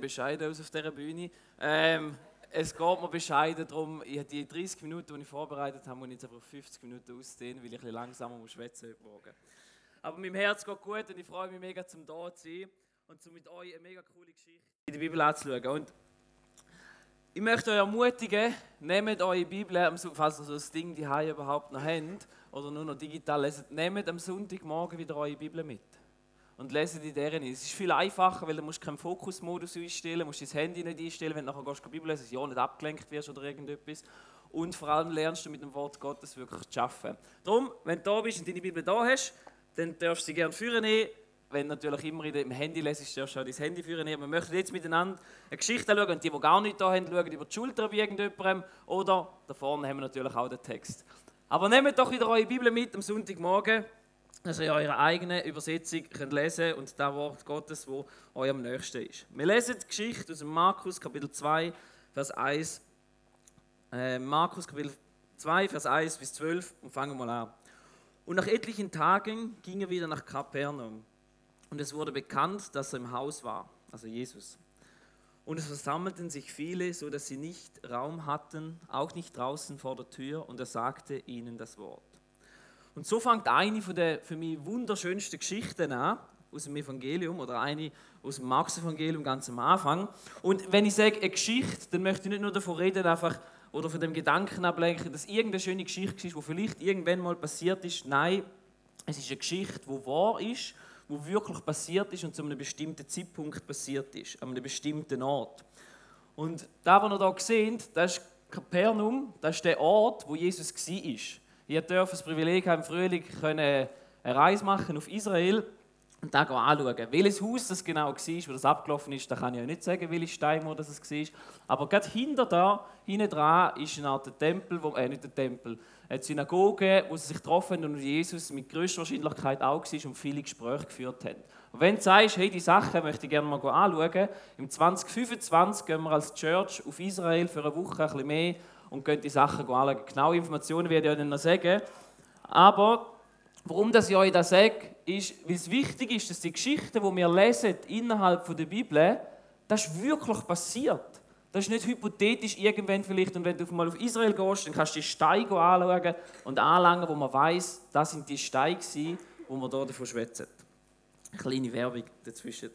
bescheiden aus auf dieser Bühne. Ähm, es geht mir bescheiden darum, ich die 30 Minuten, die ich vorbereitet habe, muss ich jetzt einfach auf 50 Minuten ausdehnen, weil ich ein langsamer muss schwätzen heute Morgen. Aber mein Herz geht gut und ich freue mich mega, zum da zu sein und zum mit euch eine mega coole Geschichte in die Bibel anzuschauen. Und ich möchte euch ermutigen, nehmt eure Bibel, falls ihr so das Ding die überhaupt noch habt oder nur noch digital lesen, nehmt am Sonntagmorgen wieder eure Bibel mit und lesen die deren. Es ist viel einfacher, weil du musst keinen Fokusmodus einstellen, musst dein Handy nicht einstellen, wenn du nachher gehst, die Bibel lesen, ja nicht abgelenkt wirst oder irgendetwas. Und vor allem lernst du mit dem Wort Gottes wirklich zu arbeiten. Darum, wenn du da bist und deine Bibel da hast, dann darfst du sie gerne führen. Wenn du natürlich immer dem Handy lesest, darfst du auch dein Handy führen. Wir möchten jetzt miteinander eine Geschichte schauen und die, die gar nicht da haben, schauen über die Schulter bei irgendjemandem. Oder da vorne haben wir natürlich auch den Text. Aber nehmt doch wieder eure Bibel mit am Sonntagmorgen dass ihr eure eigene Übersetzung könnt lesen und das Wort Gottes, wo euch am nächsten ist. Wir lesen die Geschichte aus Markus Kapitel 2, Vers 1. Äh, Markus Kapitel 2, Vers 1 bis 12 und fangen wir mal an. Und nach etlichen Tagen ging er wieder nach Kapernaum. Und es wurde bekannt, dass er im Haus war, also Jesus. Und es versammelten sich viele, so dass sie nicht Raum hatten, auch nicht draußen vor der Tür, und er sagte ihnen das Wort. Und so fängt eine von der für mich wunderschönsten Geschichten an, aus dem Evangelium oder eine aus dem Markus-Evangelium ganz am Anfang. Und wenn ich sage eine Geschichte, dann möchte ich nicht nur davon reden, einfach oder von dem Gedanken ablenken, dass irgendeine schöne Geschichte ist, die vielleicht irgendwann mal passiert ist. Nein, es ist eine Geschichte, die wahr ist, die wirklich passiert ist und zu einem bestimmten Zeitpunkt passiert ist, an einem bestimmten Ort. Und da, was ihr hier seht, das ist Kapernaum, das ist der Ort, wo Jesus war. Ich durfte das Privileg haben, im Frühling eine Reise machen auf Israel und da anschauen. Welches Haus das genau war, wo das abgelaufen ist, da kann ich ja nicht sagen, welches Steinmauer das war. Aber gerade hinter da, hinten dran, ist eine Art Tempel, wo, äh, nicht der Tempel, eine Synagoge, wo sie sich getroffen haben und Jesus mit größter Wahrscheinlichkeit auch war und viele Gespräche geführt haben. Und wenn du sagst, hey, die Sache möchte ich gerne mal anschauen, im 2025 gehen wir als Church auf Israel für eine Woche, ein bisschen mehr, und könnt die Sachen anschauen. Genaue Informationen werde ich euch noch sagen. Aber warum dass ich euch das sage, ist, weil es wichtig ist, dass die Geschichten, die wir lesen innerhalb der Bibel, das ist wirklich passiert. Das ist nicht hypothetisch irgendwann vielleicht. Und wenn du mal auf Israel gehst, dann kannst du die Steine anschauen und anlangen, wo man weiß, das sind die Steine, wo man hier davon schwätzen. Eine kleine Werbung dazwischen.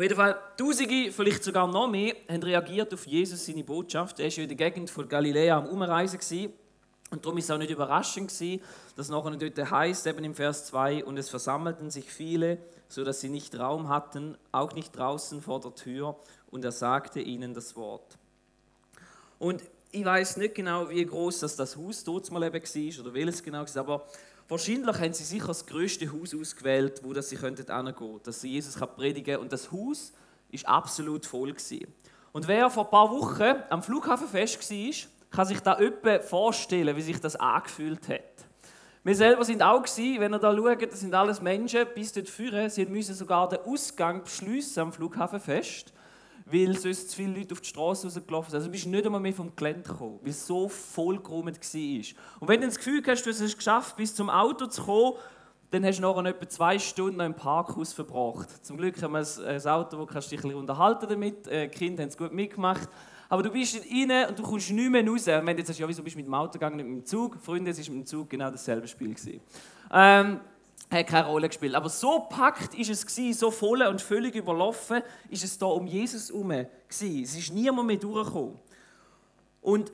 Auf jeden Fall, Tausende, vielleicht sogar noch mehr, haben reagiert auf Jesus, seine Botschaft. Er war in der Gegend von Galiläa am Umreisen. Und darum ist es auch nicht überraschend, gewesen, dass nachher dort heißt, eben im Vers 2, und es versammelten sich viele, sodass sie nicht Raum hatten, auch nicht draußen vor der Tür, und er sagte ihnen das Wort. Und ich weiß nicht genau, wie groß das, das Haus dort mal eben war oder welches genau war, aber Wahrscheinlich haben sie sicher das größte Haus ausgewählt, wo sie hingehen könnten, dass sie Jesus predigen kann. Und das Haus ist absolut voll. Und wer vor ein paar Wochen am Flughafen fest war, kann sich da etwa vorstellen, wie sich das angefühlt hat. Wir selber sind auch gewesen, wenn ihr da schaut, das sind alles Menschen, bis dort führen. Sie müssen sogar den Ausgang beschließen am Flughafen fest weil sonst zu viele Leute auf die Straße rausgelaufen sind. Also du bist nicht einmal mehr vom Gelände gekommen, weil es so vollgeräumt war. Und wenn du das Gefühl hast, du hast es geschafft, bis zum Auto zu kommen, dann hast du nachher etwa zwei Stunden im Parkhaus verbracht. Zum Glück haben wir ein Auto, wo kannst dich ein bisschen unterhalten damit. Die Kinder haben es gut mitgemacht. Aber du bist rein und du kommst nicht mehr raus. Und wenn du jetzt sagst, ja, wieso bist du mit dem Auto gegangen, nicht mit dem Zug? Freunde, es war mit dem Zug genau dasselbe Spiel. Ähm, hat keine Rolle gespielt. Aber so packt ist es gewesen, so voll und völlig überlaufen, ist es da um Jesus herum Es ist niemand mehr durchgekommen. Und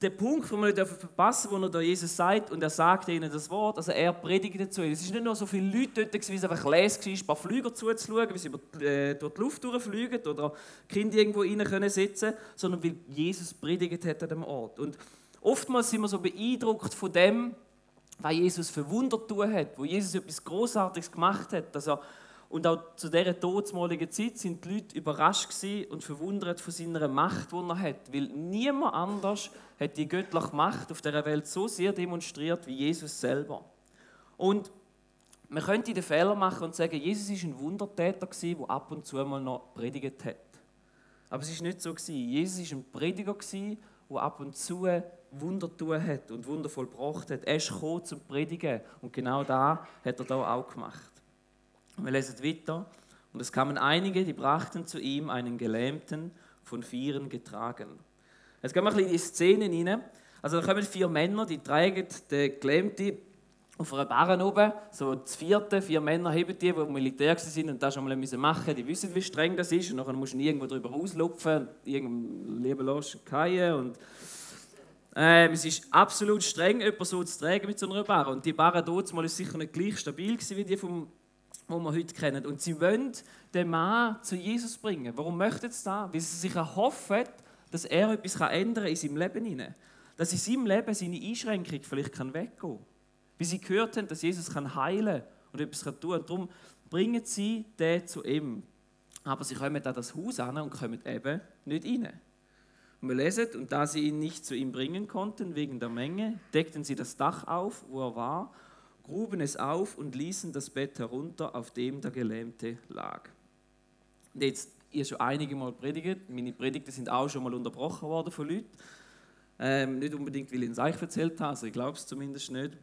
der Punkt, den wir nicht verpassen wo er da Jesus sagt, und er sagt ihnen das Wort, also er predigt dazu. Es ist nicht nur so viele Leute dort gewesen, wie es einfach leer war, ein paar Flüger zuzuschauen, wie sie über, äh, durch die Luft durchfliegen oder Kinder irgendwo rein können sitzen, sondern weil Jesus predigt hat an dem Ort. Und oftmals sind wir so beeindruckt von dem, was Jesus für Wunder tun hat, wo Jesus etwas Großartiges gemacht hat, dass er und auch zu dieser todsmaligen Zeit sind die Leute überrascht und verwundert von seiner Macht, die er hat. Weil niemand anders hat die göttliche Macht auf dieser Welt so sehr demonstriert wie Jesus selber. Und man könnte den Fehler machen und sagen, Jesus ist ein Wundertäter der ab und zu mal noch predigt hat. Aber es ist nicht so Jesus war ein Prediger der ab und zu Wunder tun hat und Wunder vollbracht hat. Er ist gekommen zum Predigen und genau da hat er da auch gemacht. Und wir lesen weiter. Und es kamen einige, die brachten zu ihm einen Gelähmten von Vieren getragen. Jetzt gehen wir ein bisschen in die Szene rein. Also da kommen vier Männer, die tragen den Gelähmten auf einer Barren oben, so das vierte, vier Männer heben die, die Militär sind und das schon mal machen müssen. Die wissen, wie streng das ist und dann musst du irgendwo drüber rauslupfen, irgendeinem Leben fallen und ähm, es ist absolut streng, jemanden so zu tragen mit so einer Barre. Und die Barre dort ist sicher nicht gleich stabil wie die, vom, die wir heute kennen. Und sie wollen den Mann zu Jesus bringen. Warum möchten sie das? Weil sie sich erhoffen, dass er etwas ändern kann in seinem Leben. Hinein. Dass in seinem Leben seine Einschränkung vielleicht weggehen kann. Wie sie gehört haben, dass Jesus heilen kann und etwas tun kann. Darum bringen sie den zu ihm. Aber sie kommen an das Haus an und kommen eben nicht rein. Und wir lesen, und da sie ihn nicht zu ihm bringen konnten wegen der Menge, deckten sie das Dach auf, wo er war, gruben es auf und ließen das Bett herunter, auf dem der Gelähmte lag. Und jetzt, ihr schon einige Mal predigt, meine Predigten sind auch schon mal unterbrochen worden von Leuten. Ähm, nicht unbedingt, weil ich es euch erzählt habe, also ich glaube es zumindest nicht.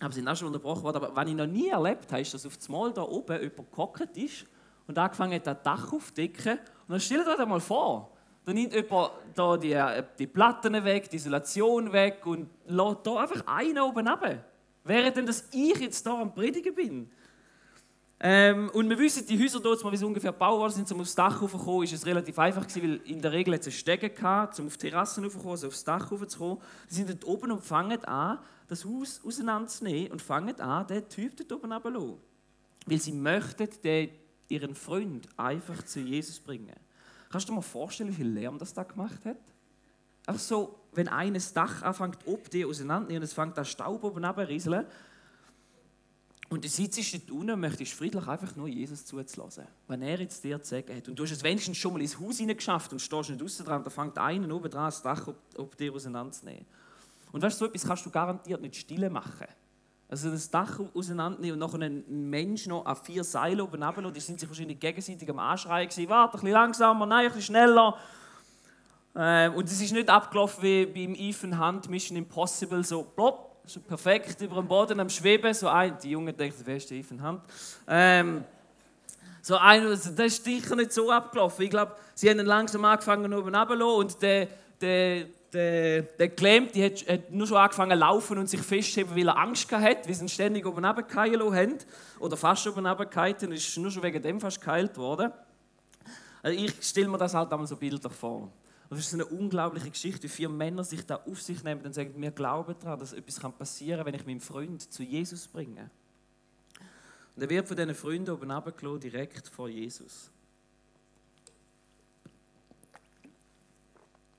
Aber sie sind auch schon unterbrochen worden. Aber was ich noch nie erlebt habe, ist, dass auf das Mal da oben jemand gehockt ist und angefangen hat, das Dach aufzudecken. Und dann stellt euch das mal vor, da nimmt jemand da die, äh, die Platten weg, die Isolation weg und lässt da einfach einen oben runter. Während dass ich jetzt da am Predigen bin. Ähm, und wir wissen, die Häuser dort, wie sie ungefähr gebaut worden sind, um aufs Dach raufzukommen, ist es relativ einfach gewesen, weil in der Regel es Stege gehabt, um auf die Terrassen raufzukommen, also aufs Dach raufzukommen. Sie sind dort oben und fangen an, das Haus auseinanderzunehmen und fangen an, den Typ dort oben runterzulassen. Weil sie möchten den, ihren Freund einfach zu Jesus bringen. Kannst du dir mal vorstellen, wie viel Lärm das da gemacht hat? Auch so, wenn eines Dach anfängt, ob die auseinander und es fängt an Staub oben rieseln. Und du sitzt dort unten und möchtest friedlich einfach nur Jesus zuzulassen. Wenn er jetzt dir zu sagen hat. Und du hast es wenigstens schon mal ins Haus geschafft und stehst nicht draußen dran, da fängt einer oben dran das Dach ob, ob dir auseinanderzunehmen. Und weißt du, so etwas kannst du garantiert nicht stille machen. Also das Dach auseinandernehmen und nachher einen Mensch noch an vier Seilen oben runter, die sind sich wahrscheinlich gegenseitig am Anschreien gewesen, warte, ein bisschen langsamer, nein, ein bisschen schneller. Ähm, und es ist nicht abgelaufen wie beim Ethan Hunt Mission Impossible, so plopp, so perfekt über dem Boden am Schweben, so ein, die Jungen denken, wer ist der Ethan Hunt? Ähm, so ein, das ist sicher nicht so abgelaufen. Ich glaube, sie haben langsam angefangen oben runter und der, der der, der Gelähmte hat, hat nur schon angefangen zu laufen und sich festheben, weil er Angst hatte, weil sie ihn ständig oben runtergefallen haben. Oder fast oben runtergefallen und ist nur schon wegen dem fast geheilt worden. Also ich stelle mir das halt einmal so bildlich vor. Das ist eine unglaubliche Geschichte, wie vier Männer sich da auf sich nehmen und sagen, wir glauben daran, dass etwas passieren kann, wenn ich meinen Freund zu Jesus bringe. Und er wird von diesen Freunden oben runtergelassen, direkt vor Jesus.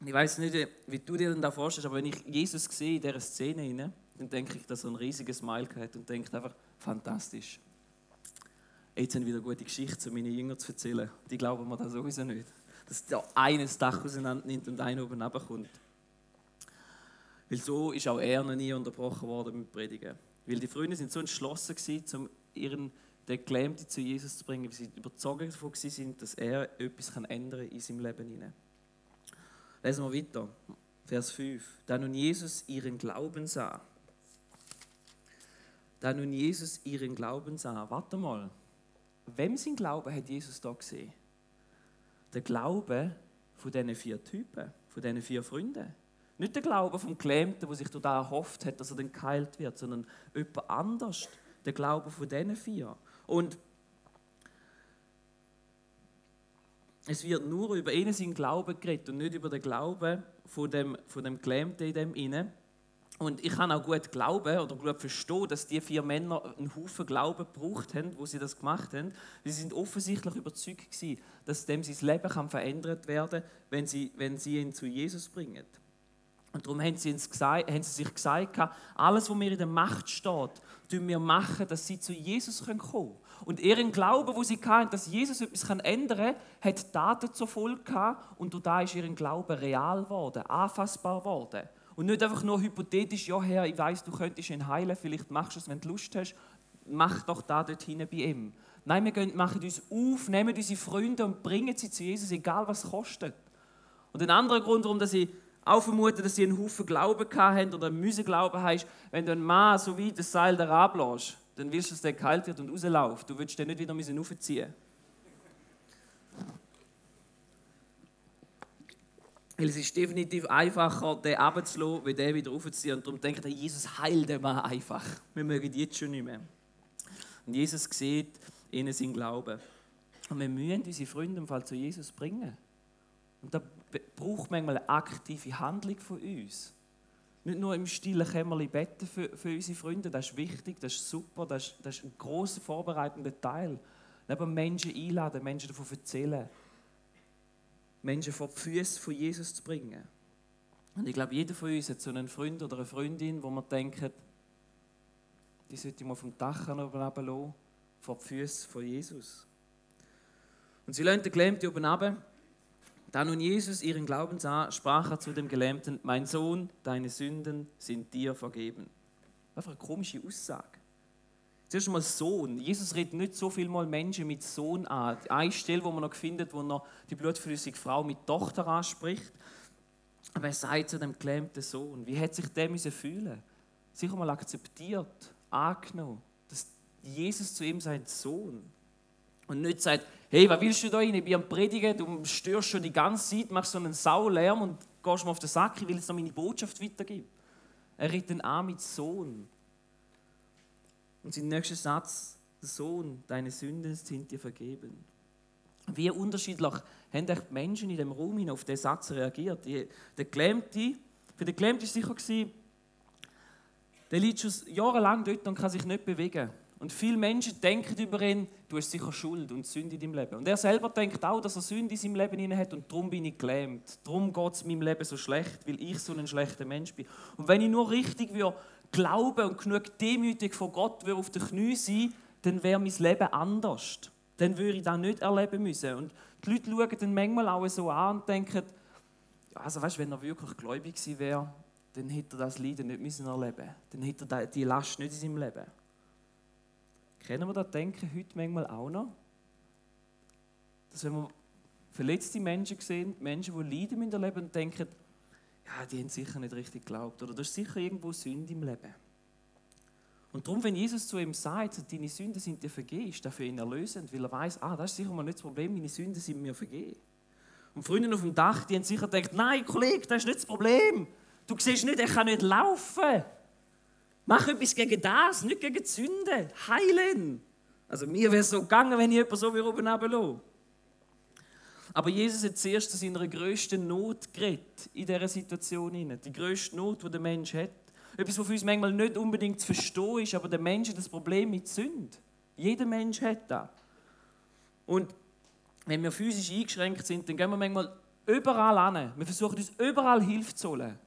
Ich weiß nicht, wie du dir denn da vorstellst, aber wenn ich Jesus sehe in dieser Szene, dann denke ich, dass er ein riesiges Smile hat und denkt einfach, fantastisch. Jetzt haben wieder gute Geschichte zu meinen Jüngern zu erzählen. Die glauben mir das sowieso nicht. Dass der eines Dach auseinander nimmt und einer oben runterkommt. Weil so ist auch er noch nie unterbrochen worden mit Predigen. Weil die Freunde sind so entschlossen um ihren den Gelähmten zu Jesus zu bringen, weil sie überzeugt davon waren, dass er etwas ändern kann in seinem Leben hinein. Lesen wir weiter. Vers 5. Da nun Jesus ihren Glauben sah. Da nun Jesus ihren Glauben sah. Warte mal. Wem sein Glauben hat Jesus da gesehen? Der Glaube von diesen vier Typen, von diesen vier Freunden. Nicht der Glaube vom Gelähmten, der sich da erhofft hat, dass er dann geheilt wird, sondern jemand anders. Der Glaube von diesen vier. Und es wird nur über einen seinen Glauben geredet und nicht über den Glauben von dem, von dem Gelähmten in dem inne. Und ich kann auch gut glauben oder gut verstehen, dass die vier Männer einen Haufen Glauben gebraucht haben, wo sie das gemacht haben. Sie sind offensichtlich überzeugt gewesen, dass dem sein Leben kann verändert werden kann, wenn sie, wenn sie ihn zu Jesus bringen. Und darum haben sie, gesagt, haben sie sich gesagt, alles, was mir in der Macht steht, tun wir machen, dass sie zu Jesus kommen können. Und ihren Glauben, wo sie hatten, dass Jesus etwas ändern kann, hat Daten zur Folge gehabt und da ist ihren Glauben real geworden, anfassbar geworden. Und nicht einfach nur hypothetisch, ja Herr, ich weiß, du könntest ihn heilen, vielleicht machst du es, wenn du Lust hast, mach doch da dort hinten bei ihm. Nein, wir gehen, machen uns auf, nehmen unsere Freunde und bringen sie zu Jesus, egal was es kostet. Und ein anderer Grund, warum ich auch vermute, dass sie einen Haufen Glauben hatten oder müssen Glauben haben, wenn du einen Mann so weit das Seil da ablässt, dann willst du, dass der geheilt wird und rausläuft. Du willst den nicht wieder aufziehen Weil es ist definitiv einfacher, den abzulassen, wie den wieder aufzuziehen. Und darum denkt er, Jesus heilt den mal einfach. Wir mögen jetzt schon nicht mehr. Und Jesus sieht ihnen seinen Glauben. Und wir müssen unsere Freunde im Fall zu Jesus bringen. Und da braucht manchmal eine aktive Handlung von uns. Nicht nur im stillen Kämmerlein beten für, für unsere Freunde, das ist wichtig, das ist super, das ist, das ist ein großer vorbereitender Teil. Aber Menschen einladen, Menschen davon erzählen. Menschen vor die Füße von Jesus zu bringen. Und ich glaube, jeder von uns hat so einen Freund oder eine Freundin, wo man denkt, die sollte ich mal vom Dach lassen, vor die Füße von Jesus. Und sie lassen den Gelähmten oben runter. Da nun Jesus ihren Glauben sah, sprach er zu dem Gelähmten, mein Sohn, deine Sünden sind dir vergeben. Einfach eine komische Aussage. Zuerst einmal Sohn. Jesus redet nicht so viel mal Menschen mit Sohn an. Eine Stelle, wo man noch findet, wo er die blutflüssige Frau mit Tochter anspricht. Aber er sagt zu dem gelähmten Sohn, wie hat sich der müssen fühlen? Sicher mal akzeptiert, angenommen, dass Jesus zu ihm sein Sohn und nicht sagt, hey, was willst du da rein? Ich bin am Predigen, du störst schon die ganze Zeit, machst so einen Saulärm und gehst mir auf den Sack, ich will jetzt noch meine Botschaft weitergeben. Er redet an mit Sohn. Und sein nächster Satz, Sohn, deine Sünden sind dir vergeben. Wie unterschiedlich haben die Menschen in dem Raum auf diesen Satz reagiert. Der Gelähmte, für den Gelähmte war sicher, gewesen, der liegt schon jahrelang dort und kann sich nicht bewegen. Und viele Menschen denken über ihn, du hast sicher Schuld und Sünde in deinem Leben. Und er selber denkt auch, dass er Sünde in seinem Leben hat und darum bin ich gelähmt. Darum geht es meinem Leben so schlecht, weil ich so ein schlechter Mensch bin. Und wenn ich nur richtig würde glauben und genug demütig vor Gott würde auf den Knien sein, dann wäre mein Leben anders. Dann würde ich das nicht erleben müssen. Und die Leute schauen dann manchmal auch so an und denken, also weißt, wenn er wirklich gläubig gewesen wäre, dann hätte er das Leiden nicht müssen erleben Dann hätte er die Last nicht in seinem Leben. Kennen wir das Denken heute manchmal auch noch? Dass wenn wir verletzte Menschen sehen, Menschen, die leiden in der Leben denken, ja, die haben sicher nicht richtig geglaubt oder da ist sicher irgendwo Sünde im Leben. Und darum, wenn Jesus zu ihm sagt, deine Sünden sind dir vergeben, ist das für ihn erlösend, weil er weiß, ah, das ist sicher mal nicht das Problem, meine Sünden sind mir vergeben. Und Freunde auf dem Dach, die haben sicher gedacht, nein, Kollege, das ist nicht das Problem. Du siehst nicht, er kann nicht laufen. Mach etwas gegen das, nicht gegen die Sünde. Heilen. Also mir wäre es so gegangen, wenn ich jemanden so wie oben runterlasse. Aber Jesus hat zuerst zu seiner grössten Not geredet in dieser Situation. Die grösste Not, die der Mensch hat. Etwas, was für uns manchmal nicht unbedingt zu verstehen ist, aber der Mensch hat das Problem mit Sünde. Jeder Mensch hat das. Und wenn wir physisch eingeschränkt sind, dann gehen wir manchmal überall an. Wir versuchen uns überall Hilfe zu holen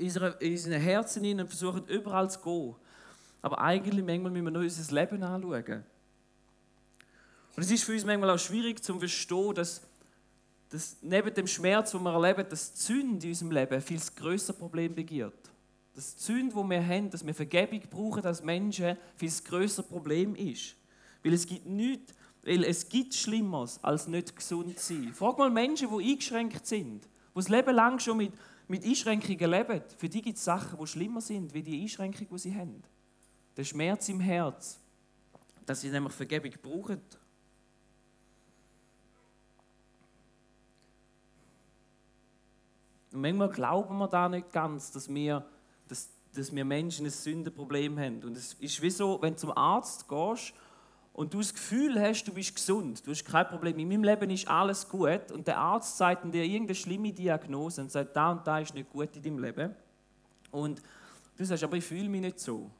in unseren Herzen hinein und versuchen überall zu gehen. Aber eigentlich manchmal müssen wir nur unser Leben anschauen. Und es ist für uns manchmal auch schwierig zu verstehen, dass, dass neben dem Schmerz, den wir erleben, das Zünd in unserem Leben ein viel größeres Problem begehrt. Das Zünd, das wir haben, dass wir Vergebung brauchen als Menschen, viel größeres Problem ist. Weil es gibt nichts, weil es gibt Schlimmeres, als nicht gesund sein. Frag mal Menschen, die eingeschränkt sind, die das Leben lang schon mit mit Einschränkungen leben, für die gibt es Sachen, die schlimmer sind, wie die Einschränkung, die sie haben. Der Schmerz im Herz, dass sie nämlich Vergebung brauchen. Und manchmal glauben wir da nicht ganz, dass wir, dass, dass wir Menschen ein Sündenproblem haben. Und es ist wie so, wenn du zum Arzt gehst und du das Gefühl hast, du bist gesund, du hast kein Problem, in meinem Leben ist alles gut und der Arzt sagt dir irgendeine schlimme Diagnose und sagt, da und da ist nicht gut in deinem Leben und du sagst, aber ich fühle mich nicht so.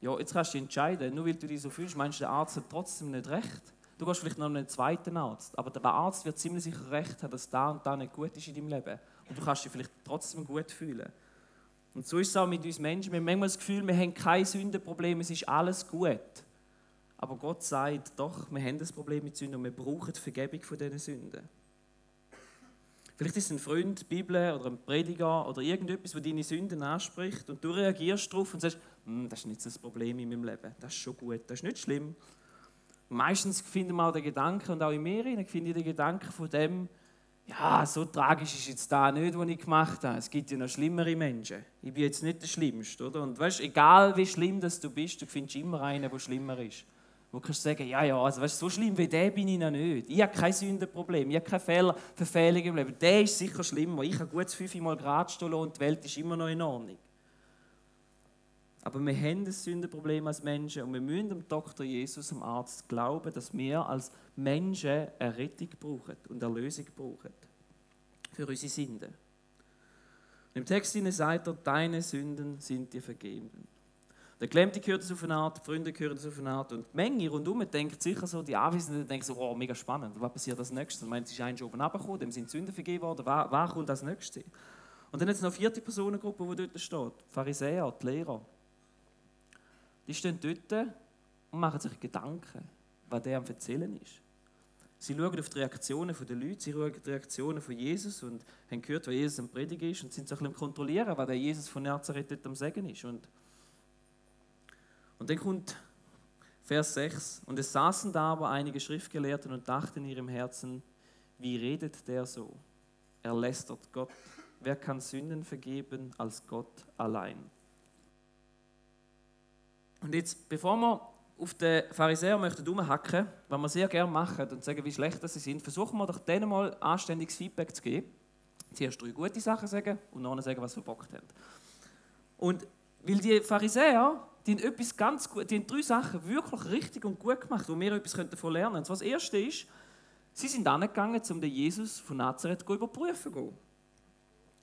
Ja, jetzt kannst du entscheiden, nur weil du dich so fühlst, meinst du, der Arzt hat trotzdem nicht recht. Du gehst vielleicht noch einen zweiten Arzt, aber der Arzt wird ziemlich sicher recht haben, dass da und da nicht gut ist in deinem Leben. Und du kannst dich vielleicht trotzdem gut fühlen. Und so ist es auch mit uns Menschen. Wir haben manchmal das Gefühl, wir haben kein Sündenproblem, es ist alles gut. Aber Gott sagt, doch, wir haben das Problem mit Sünden und wir brauchen die Vergebung von diesen Sünden. Vielleicht ist es ein Freund, die Bibel oder ein Prediger oder irgendetwas, wo deine Sünden anspricht und du reagierst darauf und sagst, hm, das ist nicht das Problem in meinem Leben, das ist schon gut, das ist nicht schlimm. Meistens finden wir auch den Gedanken, und auch in mir finde ich den Gedanken von dem, ja, so tragisch ist jetzt da nicht, was ich gemacht habe. Es gibt ja noch schlimmere Menschen. Ich bin jetzt nicht der Schlimmste, oder? Und weißt, egal wie schlimm das du bist, du findest immer einen, der schlimmer ist. Wo kannst sagen, ja, ja, also weißt, so schlimm wie der bin ich noch nicht. Ich habe kein Sündenproblem, ich habe keine Fehler, Verfehlungen im Leben. Der ist sicher schlimmer. Ich habe gut fünfmal Grad stehen und die Welt ist immer noch in Ordnung. Aber wir haben ein Sündenproblem als Menschen und wir müssen dem Dr. Jesus, dem Arzt, glauben, dass wir als Menschen eine Rettung brauchen und eine Lösung brauchen für unsere Sünden. Im Text sagt er, deine Sünden sind dir vergeben. Der Gelähmte gehört das auf eine Art, die Freunde gehören das auf eine Art und die Menge rundherum denkt sicher so, die Anwesenden denken so, oh, mega spannend, was passiert als nächstes? Und meint, es ist ein oben runtergekommen, dem sind Sünden vergeben worden, was kommt als nächstes? Und dann hat es noch eine vierte Personengruppe, die dort steht, die Pharisäer, die Lehrer. Die stehen dort und machen sich Gedanken, was der am Erzählen ist. Sie schauen auf die Reaktionen der Leute, sie schauen auf die Reaktionen von Jesus und haben gehört, was Jesus am Predigen ist und sind so ein bisschen am Kontrollieren, was der Jesus von Nazareth dort am Sagen ist. Und, und dann kommt Vers 6. Und es saßen da aber einige Schriftgelehrten und dachten in ihrem Herzen, wie redet der so? Er lästert Gott. Wer kann Sünden vergeben als Gott allein? Und jetzt, bevor wir auf den Pharisäer möchten umhacken, was wir sehr gerne machen und sagen, wie schlecht sie sind, versuchen wir doch denen mal anständiges Feedback zu geben. Zuerst drei gute Sachen sagen und dann sagen, was sie verbockt haben. Und weil die Pharisäer, die haben etwas ganz gut, die haben drei Sachen wirklich richtig und gut gemacht, wo wir etwas davon lernen können. Das erste ist, sie sind angegangen, um den Jesus von Nazareth zu überprüfen.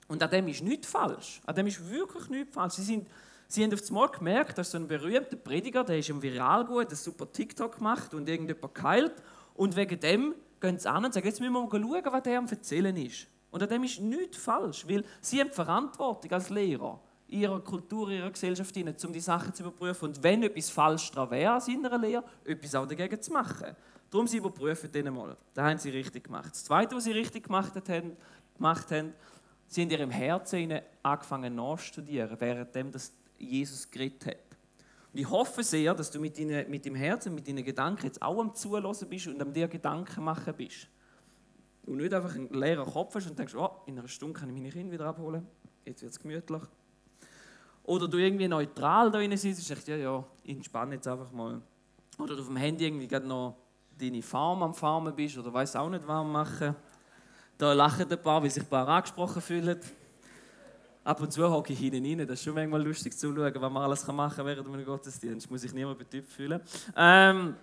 Und an dem ist nichts falsch. An dem ist wirklich nichts falsch. Sie sind Sie haben auf einmal gemerkt, dass so ein berühmter Prediger, der ist im Viral gut, ein super TikTok gemacht und irgendjemand geheilt. Und wegen dem gehen sie an und sagen, jetzt müssen wir mal schauen, was der am Erzählen ist. Und an dem ist nichts falsch, weil sie haben die Verantwortung als Lehrer ihrer Kultur, ihrer Gesellschaft hinein, um die Sachen zu überprüfen. Und wenn etwas falsch daran wäre in einer Lehre, etwas auch dagegen zu machen. Darum sie überprüfen den mal. Das haben sie richtig gemacht. Das Zweite, was sie richtig gemacht haben, gemacht haben sie haben in ihrem Herzen angefangen nachzustudieren, währenddem das Jesus geredet hat. Und ich hoffe sehr, dass du mit, deinen, mit dem Herzen, mit deinen Gedanken jetzt auch am Zulassen bist und am dir Gedanken machen bist. Und nicht einfach einen leeren Kopf hast und denkst, oh, in einer Stunde kann ich meine Kinder wieder abholen, jetzt wird es gemütlich. Oder du irgendwie neutral da drin sitzt und sagst, ja, ja, entspann jetzt einfach mal. Oder du auf dem Handy irgendwie gerade noch deine Farm am Farmen bist oder weiß auch nicht, was machen. Da lachen ein paar, weil sich ein paar angesprochen fühlen. Ab und zu hocke ich hinten rein. Das ist schon manchmal lustig zu schauen, was man alles machen kann während einem Gottesdienst. Muss ich niemand betüpft fühlen. Ähm,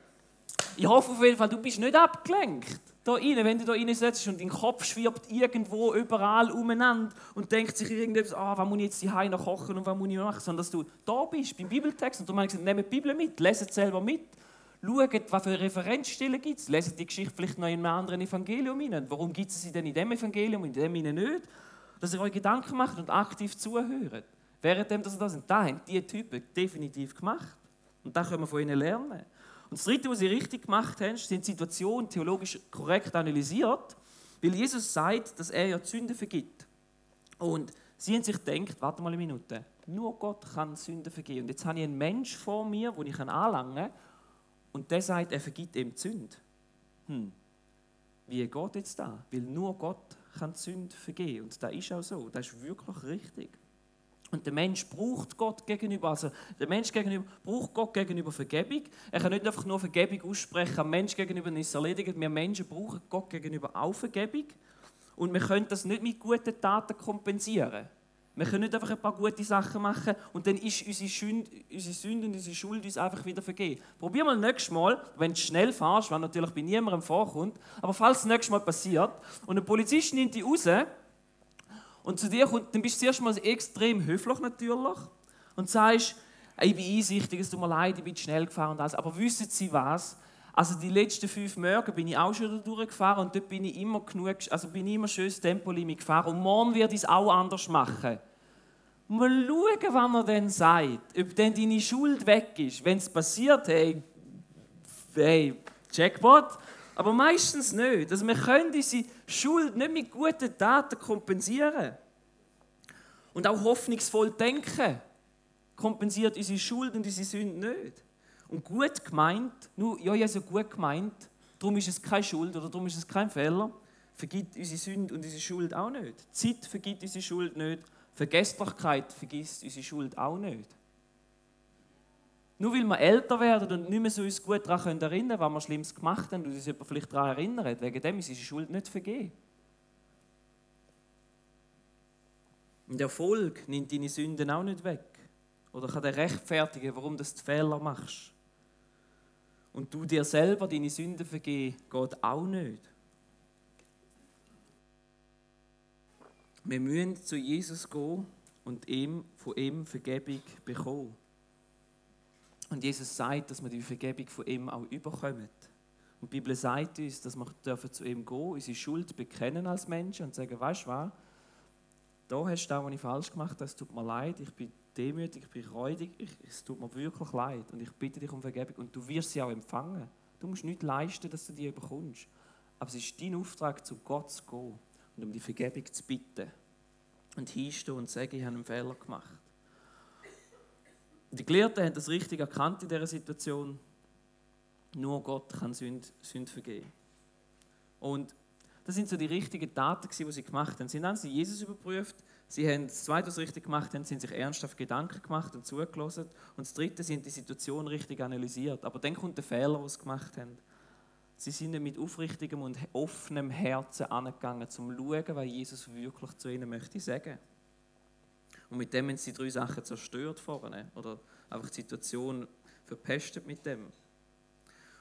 ich hoffe auf jeden Fall, du bist nicht abgelenkt. Da rein, wenn du da rein sitzt und dein Kopf schwirbt irgendwo überall umeinander und denkt sich irgendetwas, ah, was muss ich jetzt die noch kochen und was muss ich machen, sondern dass du da bist beim Bibeltext und du meinst, nehmt die Bibel mit, leset selber mit, schaut, was für Referenzstellen gibt es, leset die Geschichte vielleicht noch in einem anderen Evangelium hinein. Warum gibt es sie denn in dem Evangelium und in dem nicht? dass ihr euch Gedanken macht und aktiv zuhört. Währenddem, dass ihr das sind. Da haben die Typen definitiv gemacht. Und da können wir von ihnen lernen. Und das Dritte, was sie richtig gemacht haben, sind Situationen theologisch korrekt analysiert, weil Jesus sagt, dass er ja die Sünde vergibt. Und sie haben sich gedacht, warte mal eine Minute, nur Gott kann Sünde vergeben. Und jetzt habe ich einen Mensch vor mir, den ich anlangen kann, und der sagt, er vergibt ihm die Sünde. Hm. Wie geht jetzt da? Weil nur Gott kann die Sünde vergeben. Und das ist auch so. Das ist wirklich richtig. Und der Mensch braucht Gott gegenüber, also der Mensch gegenüber braucht Gott gegenüber Vergebung. Er kann nicht einfach nur Vergebung aussprechen, am Mensch gegenüber ist erledigt. Wir Menschen brauchen Gott gegenüber auch Vergebung. Und wir können das nicht mit guten Taten kompensieren. Wir können nicht einfach ein paar gute Sachen machen und dann ist unsere Sünde, unsere Sünde und unsere Schuld uns einfach wieder vergeben. Probier mal nächstes Mal, wenn du schnell fährst, was natürlich bei niemandem vorkommt, aber falls es nächstes Mal passiert und ein Polizist nimmt dich raus und zu dir kommt, dann bist du zuerst mal extrem höflich natürlich und sagst, ich bin einsichtig, es tut mir leid, ich bin schnell gefahren und alles, aber wissen Sie was? Also die letzten fünf Morgen bin ich auch schon durchgefahren und dort bin ich immer genug, also bin ich immer schön das Tempolimit gefahren und morgen werde ich es auch anders machen. Mal schauen, was er dann sagt, ob dann deine Schuld weg ist. Wenn es passiert, hey, hey, Jackpot. Aber meistens nicht. Also wir können diese Schuld nicht mit guten Taten kompensieren. Und auch hoffnungsvoll denken kompensiert unsere Schuld und unsere Sünde nicht. Und gut gemeint, nur, ja, ja, so gut gemeint, darum ist es keine Schuld oder darum ist es kein Fehler, vergibt unsere Sünde und unsere Schuld auch nicht. Zeit vergibt unsere Schuld nicht. Vergesslichkeit vergisst unsere Schuld auch nicht. Nur weil wir älter werden und nicht mehr so uns gut daran erinnern können, was wir Schlimmes gemacht haben und uns vielleicht daran erinnert, wegen dem ist unsere Schuld nicht vergeben. Und Erfolg nimmt deine Sünden auch nicht weg. Oder kann dir rechtfertigen, warum du Fehler machst. Und du dir selber deine Sünden vergeben, geht auch nicht. Wir müssen zu Jesus gehen und ihm, von ihm Vergebung bekommen. Und Jesus sagt, dass wir die Vergebung von ihm auch überkommen. Und die Bibel sagt uns, dass wir zu ihm gehen, unsere Schuld bekennen als Menschen und sagen, weißt du was, da hast du das, was ich falsch gemacht habe, es tut mir leid, ich bin demütig, ich bin räudig, ich, es tut mir wirklich leid und ich bitte dich um Vergebung und du wirst sie auch empfangen. Du musst nicht leisten, dass du die bekommst. Aber es ist dein Auftrag, zu Gott zu gehen und um die Vergebung zu bitten. Und hinstehen und sagen, ich habe einen Fehler gemacht. Die Gelehrten haben das richtig erkannt in dieser Situation. Nur Gott kann Sünde, Sünde vergeben. Und das sind so die richtigen Taten, die sie gemacht haben. Sie haben sie Jesus überprüft, sie haben das Zweite, was richtig gemacht haben, sind sich ernsthaft Gedanken gemacht und zugelassen. Und das Dritte, sie haben die Situation richtig analysiert. Aber dann kommt der Fehler, den sie gemacht haben. Sie sind mit aufrichtigem und offenem Herzen angegangen, um zu schauen, was Jesus wirklich zu ihnen möchte sagen. Und mit dem haben sie drei Sachen zerstört vorne. Oder einfach die Situation verpestet mit dem.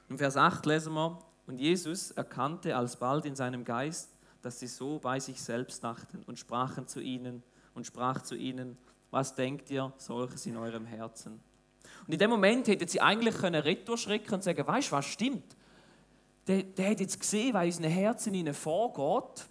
Und Vers 8 lesen wir, und Jesus erkannte alsbald in seinem Geist, dass sie so bei sich selbst dachten und sprachen zu ihnen und sprach zu ihnen, was denkt ihr solches in eurem Herzen? Und in dem Moment hätten sie eigentlich können retour schrecken und sagen, weißt du, was stimmt? der, der hat jetzt gesehen, was in unseren Herzen ihnen vorgeht,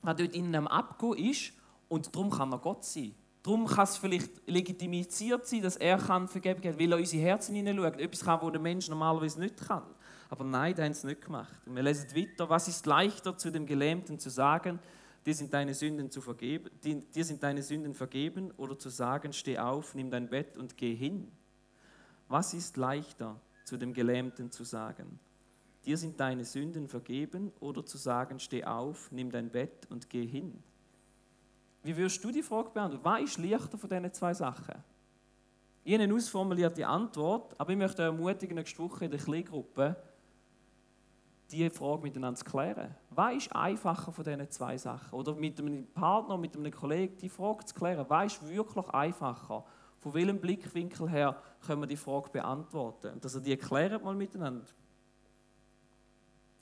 was dort innen am Abgehen ist, und darum kann er Gott sein. Darum kann es vielleicht legitimiert sein, dass er kann vergeben kann, weil er unsere Herzen hineinschaut. Etwas kann, was der Mensch normalerweise nicht kann. Aber nein, da haben sie nicht gemacht. Und wir lesen weiter, was ist leichter zu dem Gelähmten zu sagen, dir sind deine Sünden zu vergeben, dir sind deine Sünden vergeben, oder zu sagen, steh auf, nimm dein Bett und geh hin. Was ist leichter zu dem Gelähmten zu sagen? dir sind deine Sünden vergeben oder zu sagen, steh auf, nimm dein Bett und geh hin. Wie würdest du die Frage beantworten? Was ist leichter von diesen zwei Sachen? Ich habe eine ausformulierte Antwort, aber ich möchte ermutigen, nächste Woche in der Kleingruppe diese Frage miteinander zu klären. Was ist einfacher von diesen zwei Sachen? Oder mit einem Partner, mit einem Kollegen die Frage zu klären. Was ist wirklich einfacher? Von welchem Blickwinkel her können wir die Frage beantworten? Und dass ihr die klärt mal miteinander.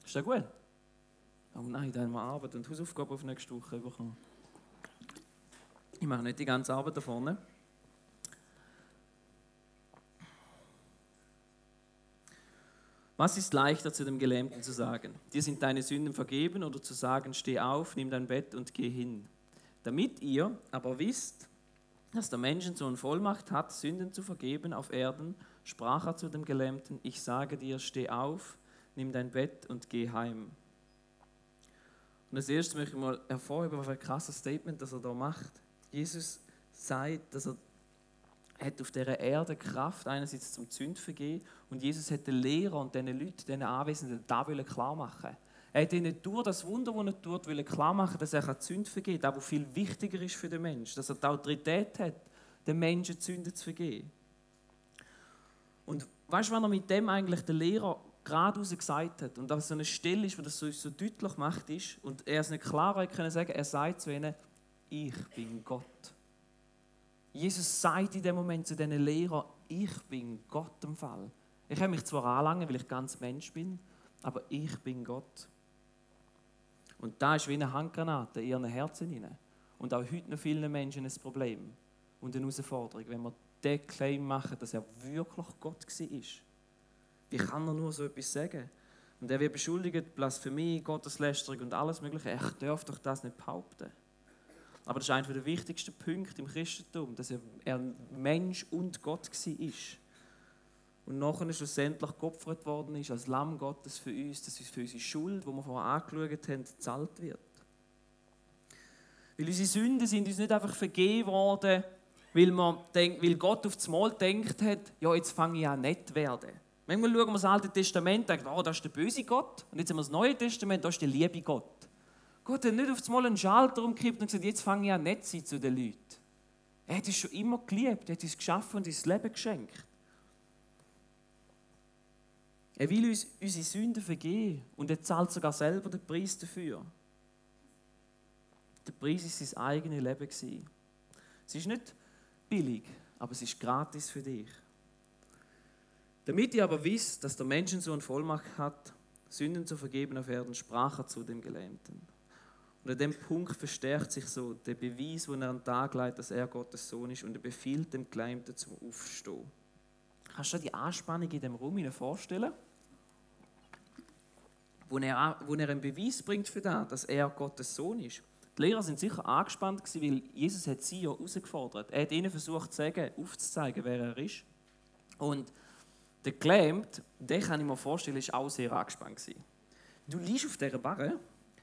Ist das gut? Oh nein, da haben wir Arbeit und Hausaufgaben auf nächste Woche bekommen. Ich mache nicht die ganze Arbeit da vorne. Was ist leichter zu dem Gelähmten zu sagen? Dir sind deine Sünden vergeben oder zu sagen, steh auf, nimm dein Bett und geh hin. Damit ihr aber wisst, dass der Menschensohn Vollmacht hat, Sünden zu vergeben auf Erden, sprach er zu dem Gelähmten, ich sage dir, steh auf, nimm dein Bett und geh heim. Und als erstes möchte ich mal hervorheben, was ein krasses Statement, das er da macht. Jesus sagt, dass er hat auf dieser Erde Kraft, einerseits zum Zündvergehen, und Jesus hat den Lehrer und den Leuten, den Anwesenden, da klar machen. Er hat ihnen durch das Wunder, das er tut, klar machen, dass er kann, das, was viel wichtiger ist für den Menschen, dass er die Autorität hat, den Menschen Zünden zu vergeben. Und weißt du, wenn er mit dem eigentlich den Lehrer geradeaus gesagt hat und dass so eine Stelle ist, wo das so, so deutlich macht ist und er es nicht klar können sagen, er sagt zu ihnen, ich bin Gott. Jesus sagt in dem Moment zu diesen Lehrern, ich bin Gott im Fall. Ich habe mich zwar anlangen, weil ich ganz Mensch bin, aber ich bin Gott. Und da ist wie eine Handgranate in ihren Herzen hinein. Und auch heute noch vielen Menschen ein Problem und eine Herausforderung, wenn wir den Claim machen, dass er wirklich Gott war. Wie kann er nur so etwas sagen? Und er wird beschuldigt, Blasphemie, Gotteslästerung und alles Mögliche. Er darf doch das nicht behaupten. Aber das ist einer der wichtigsten Punkte im Christentum, dass er, Mensch und Gott war. Und nachher schlussendlich geopfert worden ist als Lamm Gottes für uns, dass für unsere Schuld, die wir vorher angeschaut haben, gezahlt wird. Weil unsere Sünden sind uns nicht einfach vergeben worden, weil, man denkt, weil Gott auf das Mal denkt hat, ja, jetzt fange ich an nett zu werden. Manchmal schauen wir das Alte Testament und denken, oh, das ist der böse Gott. Und jetzt haben wir das Neue Testament, das ist der liebe Gott. Gott hat nicht auf einmal einen Schalter umgekippt und gesagt, jetzt fange ich an, nett zu sein zu den Leuten. Er hat uns schon immer geliebt, er hat uns geschaffen und uns Leben geschenkt. Er will uns unsere Sünden vergeben und er zahlt sogar selber den Preis dafür. Der Preis ist sein eigenes Leben. Es ist nicht billig, aber es ist gratis für dich. Damit ihr aber wisst, dass der Menschensohn Vollmacht hat, Sünden zu vergeben auf Erden, sprach er zu dem Gelähmten. Und an dem Punkt verstärkt sich so der Beweis, wo er an den Tag legt, dass er Gottes Sohn ist und er befiehlt dem Gelähmten zum Aufstehen. Kannst du dir die Anspannung in dem Raum vorstellen? Wo er, wo er einen Beweis bringt für das, dass er Gottes Sohn ist. Die Lehrer sind sicher angespannt gewesen, weil Jesus hat sie ja herausgefordert. Er hat ihnen versucht zu sagen, aufzuzeigen, wer er ist. Und der Gelähmt, den kann ich mir vorstellen, ist auch sehr angespannt gewesen. Du liegst auf dieser Barre,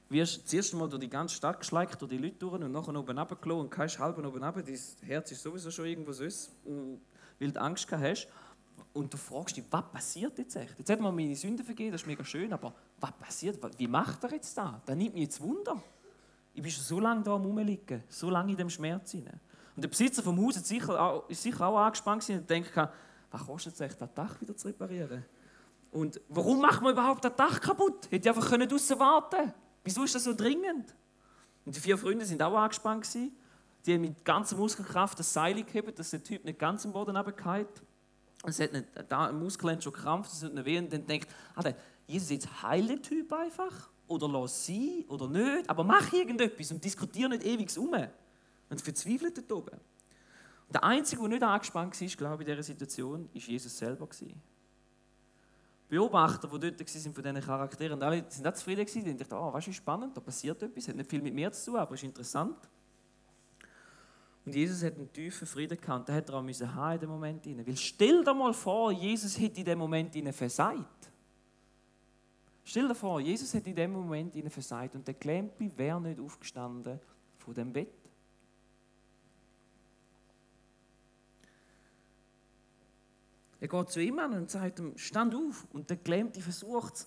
wirst zuerst mal durch die ganze Stadt geschleicht, durch die Leute durch und nachher oben runtergelassen und kannst halb oben runter, dein Herz ist sowieso schon irgendwo sonst, weil du Angst hast. Und du fragst dich, was passiert jetzt echt? Jetzt hat man meine Sünden vergeben, das ist mega schön, aber was passiert? Wie macht er jetzt da? Das nimmt mich jetzt Wunder. Ich bin schon so lange da Rumliegen, so lange in dem Schmerz hinein. Und der Besitzer vom Haus ist sicher auch, ist sicher auch angespannt und denkt, was kostet es echt, das Dach wieder zu reparieren? Und warum macht man überhaupt das Dach kaputt? Hätte ich einfach draußen warten können. Wieso ist das so dringend? Und die vier Freunde sind auch angespannt. Gewesen. Die haben mit ganzer Muskelkraft das Seil gehebt, dass der Typ nicht ganz am Boden runterfällt. Es hat nicht, da ein Muskel schon krampft, es hat nicht weh. Und dann denkt, Alter, Jesus, jetzt heil den Typ einfach oder lass sie oder nicht, aber mach irgendetwas und diskutiere nicht ewig um. Und verzweifelt dort oben. Und der Einzige, der nicht angespannt war, glaube ich, in dieser Situation, war Jesus selber. Beobachter, die dort waren von diesen Charakteren, alle sind auch zufrieden gewesen, die dachten, oh, weißt du, spannend, da passiert etwas, hat nicht viel mit mir zu tun, aber ist interessant. Und Jesus hat einen tiefen Frieden gehabt, und den hat er auch in dem Moment. Weil stell dir mal vor, Jesus hätte in dem Moment ihnen versagt. Stell dir vor, Jesus hat in dem Moment ihnen versagt und der Klempi wäre nicht aufgestanden von dem Bett. Er geht zu ihm und sagt ihm, stand auf. Und der Gelähmte versucht,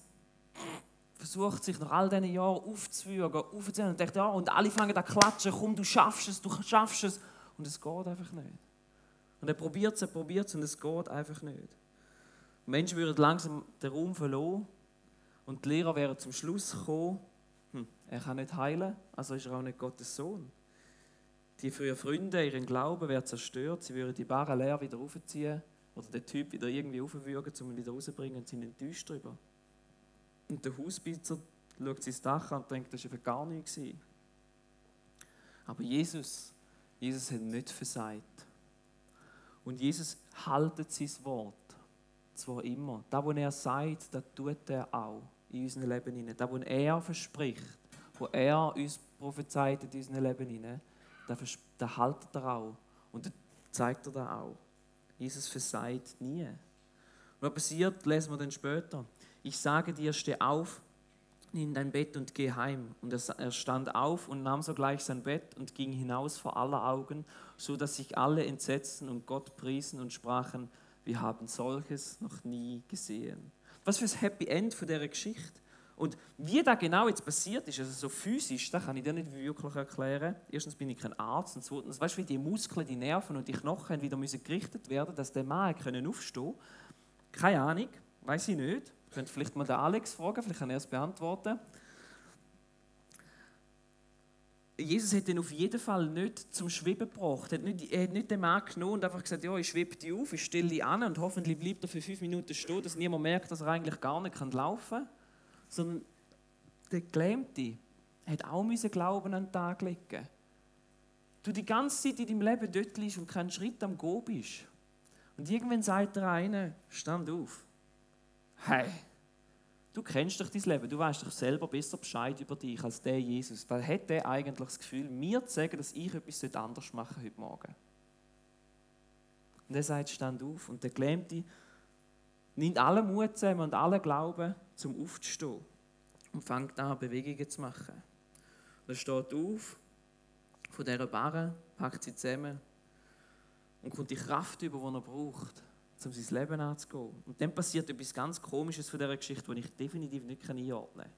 versucht sich nach all diesen Jahren aufzufügen, aufzuziehen und denkt, ja, und alle fangen an zu klatschen, komm, du schaffst es, du schaffst es. Und es geht einfach nicht. Und er probiert es, er probiert es und es geht einfach nicht. Die Menschen würden langsam den Raum verloren und die Lehrer wären zum Schluss gekommen, hm, er kann nicht heilen, also ist er auch nicht Gottes Sohn. Die ihre Freunde, ihren Glauben wäre zerstört, sie würden die Barre leer wieder aufziehen oder den Typ wieder irgendwie aufwürgen, um ihn wieder rauszubringen und sind enttäuscht darüber. Und der Hausbesitzer schaut sein Dach an und denkt, das war gar nichts. Aber Jesus, Jesus hat nicht versagt. Und Jesus haltet sein Wort zwar immer. Da, wo er sagt, das tut er auch in unserem Leben. Da, wo er verspricht, wo er uns prophezeit in unserem Leben hinein, da, da haltet er auch. Und da zeigt er das auch. Jesus versagt nie. Und was passiert, lesen wir dann später. Ich sage dir, steh auf, nimm dein Bett und geh heim. Und er stand auf und nahm sogleich sein Bett und ging hinaus vor aller Augen, so dass sich alle entsetzten und Gott priesen und sprachen, wir haben solches noch nie gesehen. Was für ein Happy End von dieser Geschichte. Und wie das genau jetzt passiert ist, also so physisch, das kann ich dir nicht wirklich erklären. Erstens bin ich kein Arzt und zweitens, weißt du, wie die Muskeln, die Nerven und die Knochen wieder müssen gerichtet werden, dass der Mann können aufstehen. Keine Ahnung, weiß ich nicht. Könnt vielleicht mal den Alex fragen, vielleicht kann er es beantworten. Jesus hat ihn auf jeden Fall nicht zum Schweben gebracht. Er hat nicht, er hat nicht den Mann genommen und einfach gesagt, ja, ich schwebe dich auf, ich stelle dich an und hoffentlich bleibt er für fünf Minuten stehen, dass niemand merkt, dass er eigentlich gar nicht laufen kann. Sondern der Gelähmte hat auch müssen Glauben an den Tag legen. Du die ganze Zeit in deinem Leben dort liegst und keinen Schritt am Go bist. Und irgendwann sagt der eine, stand auf. Hey, Du kennst doch dein Leben, du weißt doch selber besser Bescheid über dich als der Jesus. Weil hat der eigentlich das Gefühl, mir zu sagen, dass ich etwas anders machen sollte heute Morgen? Und er sagt, stand auf. Und der Gelähmte nimmt alle Mut zusammen und alle Glauben, zum aufzustehen. Und fängt an, Bewegungen zu machen. Und er steht auf von dieser Barre, packt sie zusammen und kommt die Kraft über, die er braucht um sein Leben anzugehen. Und dann passiert etwas ganz Komisches von dieser Geschichte, die ich definitiv nicht einordnen kann.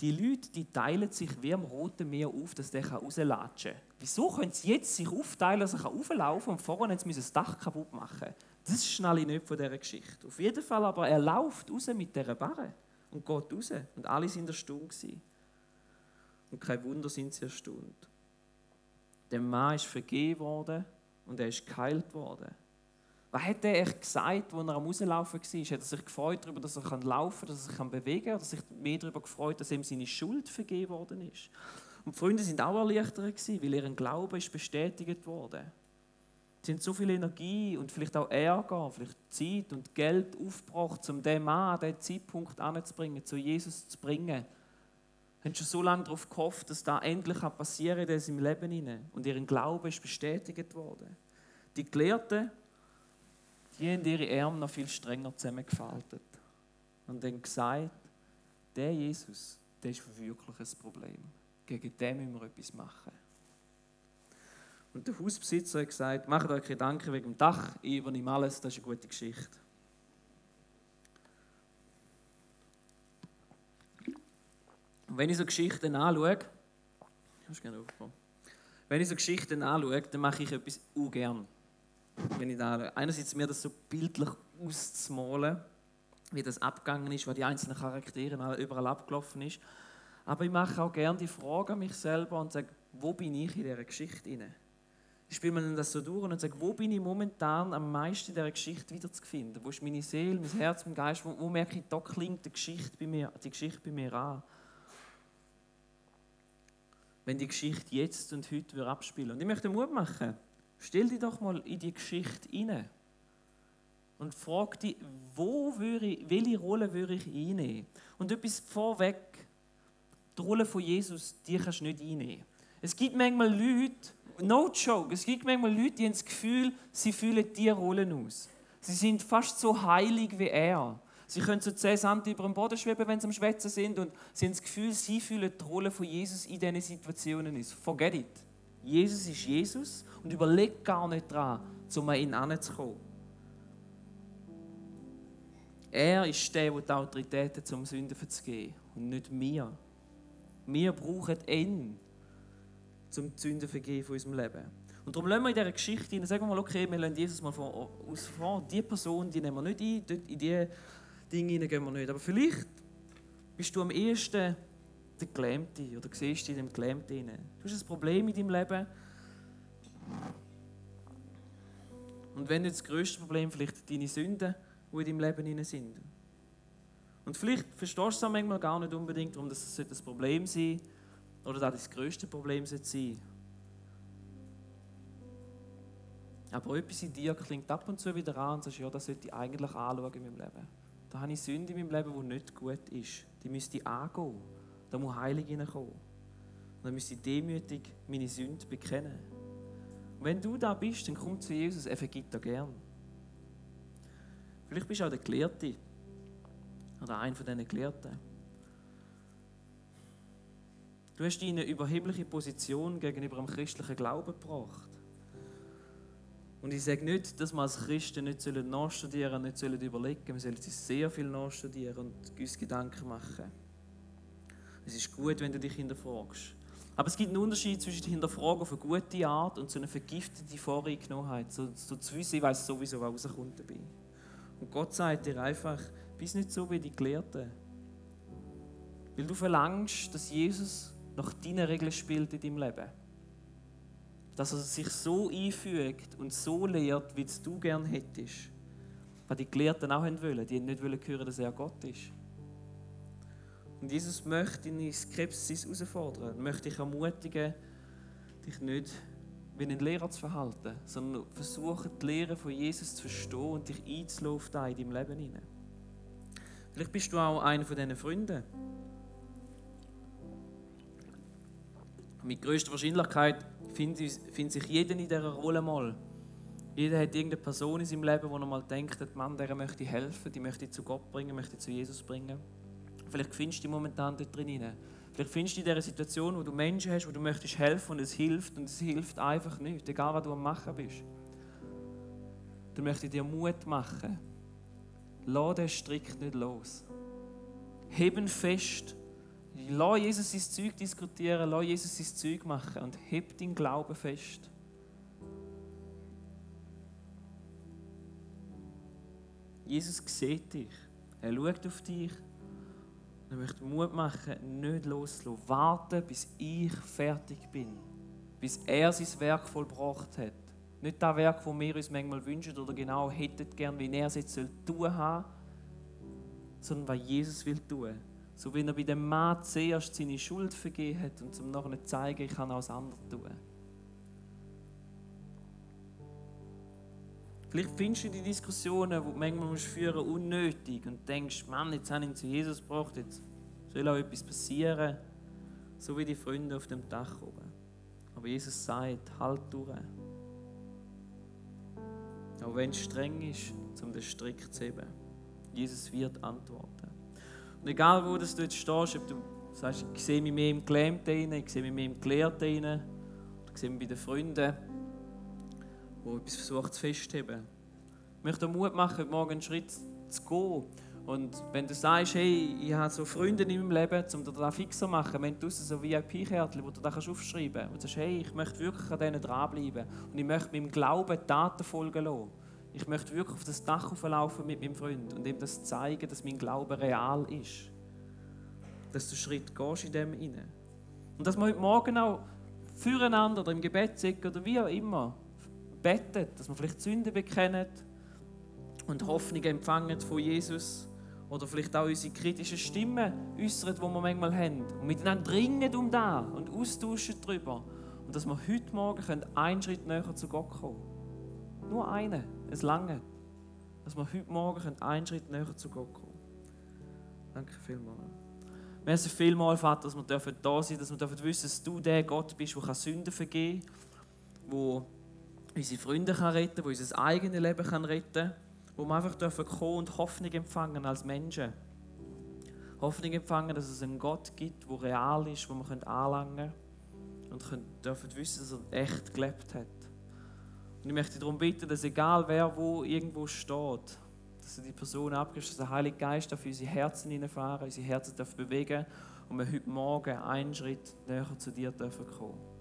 die Leute, die teilen sich wie am Roten Meer auf, dass der rauslatschen kann. Wieso können sie jetzt sich aufteilen, dass er auflaufen kann und müssen sie das Dach kaputt machen? Das schnalle ich nicht von dieser Geschichte. Auf jeden Fall aber, er läuft raus mit dieser Barre und geht raus. Und alle sind erstaunt gewesen. Und kein Wunder sind sie erstaunt. Dem Mann ist vergeben worden und er ist geheilt worden. Was hat er echt gesagt, als er am Rauslaufen war? Hat er sich gefreut darüber, dass er laufen kann, dass er sich bewegen kann? Oder sich mehr darüber gefreut, dass ihm seine Schuld vergeben worden ist? Und die Freunde sind auch erleichtert gewesen, weil ihr Glaube ist bestätigt worden. Sie haben so viel Energie und vielleicht auch Ärger, vielleicht Zeit und Geld aufgebracht, um den Mann an diesen Zeitpunkt anzubringen, zu Jesus zu bringen. Sie haben schon so lange darauf gehofft, dass das endlich passieren kann in seinem Leben. Und ihr Glaube ist bestätigt worden. Die Gelehrten die haben ihre Arme noch viel strenger zusammengefaltet und dann gesagt, der Jesus, der ist wirklich ein Problem. Gegen den müssen wir etwas machen. Und der Hausbesitzer hat gesagt, macht euch Gedanken wegen dem Dach, ich übernehme alles, das ist eine gute Geschichte. Und wenn ich so Geschichten anschaue, wenn ich so Geschichten anschaue, dann mache ich etwas ungern wenn ich da einerseits mir das so bildlich auszumalen, wie das abgegangen ist, was die einzelnen Charaktere überall abgelaufen ist. Aber ich mache auch gerne die Frage an mich selber und sage, wo bin ich in dieser Geschichte inne? Ich spiele mir das so durch und sage, wo bin ich momentan am meisten in dieser Geschichte wieder zu finden? Wo ist meine Seele, mein Herz, mein Geist? Wo, wo merke ich, da klingt die Geschichte bei mir, die Geschichte bei mir an? Wenn die Geschichte jetzt und heute abspielen Und ich möchte Mut machen. Stell dich doch mal in die Geschichte hinein und frag dich, wo würde ich, welche Rolle würde ich einnehmen? Und etwas vorweg, die Rolle von Jesus, die kannst du nicht einnehmen. Es gibt manchmal Leute, no joke, es gibt manchmal Leute, die haben das Gefühl, sie fühlen diese Rollen aus. Sie sind fast so heilig wie er. Sie können so 10 Cent über dem Boden schweben, wenn sie am Schwätzen sind und sie haben das Gefühl, sie fühlen die Rolle von Jesus in diesen Situationen aus. Forget it. Jesus ist Jesus und überleg gar nicht daran, um an ihn heranzukommen. Er ist der, der die Autorität hat, um Sünden zu geben und nicht wir. Wir brauchen ihn, um die Sünden vergeben von unserem Leben. Und darum lassen wir in dieser Geschichte rein, sagen wir mal, okay, wir lassen Jesus mal vor, aus vor, die Person, die nehmen wir nicht ein, dort in diese Dinge gehen wir nicht. Aber vielleicht bist du am ehesten der Gelähmte oder siehst dich in dem Gelähmten Du hast ein Problem in deinem Leben. Und wenn nicht das größte Problem vielleicht deine Sünden, die in deinem Leben sind. Und vielleicht verstehst du es manchmal gar nicht unbedingt, warum das ein Problem sein oder das größte Problem sein Aber etwas in dir klingt ab und zu wieder an und sagst, ja, das sollte ich eigentlich anschauen in meinem Leben. Da habe ich Sünde in meinem Leben, die nicht gut ist. Die müsste ich angehen. Da muss Heilig hineinkommen. Und dann müsste ich demütig meine Sünde bekennen. Und wenn du da bist, dann komm zu Jesus, er vergibt dir gern. Vielleicht bist du auch der Gelehrte oder einer von diesen Gelehrten. Du hast deine überhebliche Position gegenüber dem christlichen Glauben gebracht. Und ich sage nicht, dass wir als Christen nicht nachstudieren, nicht überlegen sollen. Wir sollen sich sehr viel nachstudieren und uns Gedanken machen. Es ist gut, wenn du dich hinterfragst. Aber es gibt einen Unterschied zwischen Hinterfragen auf eine gute Art und so eine vergiftete Voreingenommenheit. So, so zu wissen, ich weiß sowieso, was rauskommt dabei. Und Gott sagt dir einfach, bist nicht so wie die Gelehrten. Weil du verlangst, dass Jesus nach deinen Regeln spielt in deinem Leben. Dass er sich so einfügt und so lehrt, wie es du gern hättest. Was die Gelehrten auch wollen. Die nicht hören, dass er Gott ist. Und Jesus möchte deine Skepsis herausfordern, möchte dich ermutigen, dich nicht wie ein Lehrer zu verhalten, sondern versuchen, die Lehre von Jesus zu verstehen und dich einzulaufen in deinem Leben hinein. Vielleicht bist du auch einer von diesen Freunden. Mit größter Wahrscheinlichkeit findet, sich jeder in dieser Rolle mal. Jeder hat irgendeine Person in seinem Leben, wo er mal denkt, Mann, der möchte helfen, die möchte zu Gott bringen, möchte zu Jesus bringen. Vielleicht findest du dich momentan dort drin. Vielleicht findest du dich in dieser Situation, wo du Menschen hast, wo du möchtest helfen und es hilft und es hilft einfach nicht, egal was du am Machen bist. Dann möchte ich dir Mut machen. Lass den Strick nicht los. Heben fest Lass Jesus sein Zeug diskutieren, lass Jesus sein Zeug machen und heb deinen Glauben fest. Jesus sieht dich. Er schaut auf dich. Und er möchte Mut machen, nicht loszulassen. Warten, bis ich fertig bin. Bis er sein Werk vollbracht hat. Nicht das Werk, das wir uns manchmal wünschen oder genau hätten gern, wie er es jetzt soll tun haben, sondern was Jesus will tun. So wie er bei dem Mann zuerst seine Schuld vergeben hat und zum nachher zeigen, ich kann auch das andere tun. Vielleicht findest du die Diskussionen, die du manchmal führen musst, unnötig und denkst, Mann, jetzt habe ich ihn zu Jesus gebracht, jetzt soll auch etwas passieren. So wie die Freunde auf dem Dach oben. Aber Jesus sagt, halt durch. Auch wenn es streng ist, um den Strick zu heben. Jesus wird antworten. Und egal wo du jetzt stehst, ob du sagst, ich sehe mich mehr im Gelähmten ich sehe mich mehr im Gelehrten oder ich sehe mich bei den Freunden, die etwas versucht zu festheben. Ich möchte dir Mut machen, morgen einen Schritt zu gehen. Und wenn du sagst, hey, ich habe so Freunde in meinem Leben, um dir das fixer zu machen, wenn du so VIP-Kärtchen, wo du das aufschreiben kannst, und sagst, hey, ich möchte wirklich an denen dranbleiben und ich möchte meinem Glauben Taten folgen lassen. Ich möchte wirklich auf das Dach laufen mit meinem Freund und ihm das zeigen, dass mein Glaube real ist. Dass du Schritt gehst in dem inne. Und dass wir heute Morgen auch füreinander oder im Gebet oder wie auch immer betet, dass wir vielleicht Sünden bekennen und Hoffnung empfangen von Jesus oder vielleicht auch unsere kritischen Stimmen äußern, die wir manchmal haben und miteinander dringen um da und austauschen darüber und dass wir heute Morgen einen Schritt näher zu Gott kommen können. Nur einen, es lange. Dass wir heute Morgen einen Schritt näher zu Gott kommen. Danke vielmals. Merci vielmals, Vater, dass wir da sein dürfen, dass wir dürfen wissen, dass du der Gott bist, der Sünden vergeben kann, der unsere Freunde retten kann, der unser eigenes Leben retten kann wo wir einfach dürfen kommen und Hoffnung empfangen als Menschen. Hoffnung empfangen, dass es einen Gott gibt, der real ist, wo wir anlangen können und können, dürfen wissen, dass er echt gelebt hat. Und ich möchte darum bitten, dass egal wer wo irgendwo steht, dass du die Person abgibst, dass der Heilige Geist auf unsere Herzen hineinfahren, unsere Herzen darf bewegen und wir heute Morgen einen Schritt näher zu dir dürfen kommen. Amen.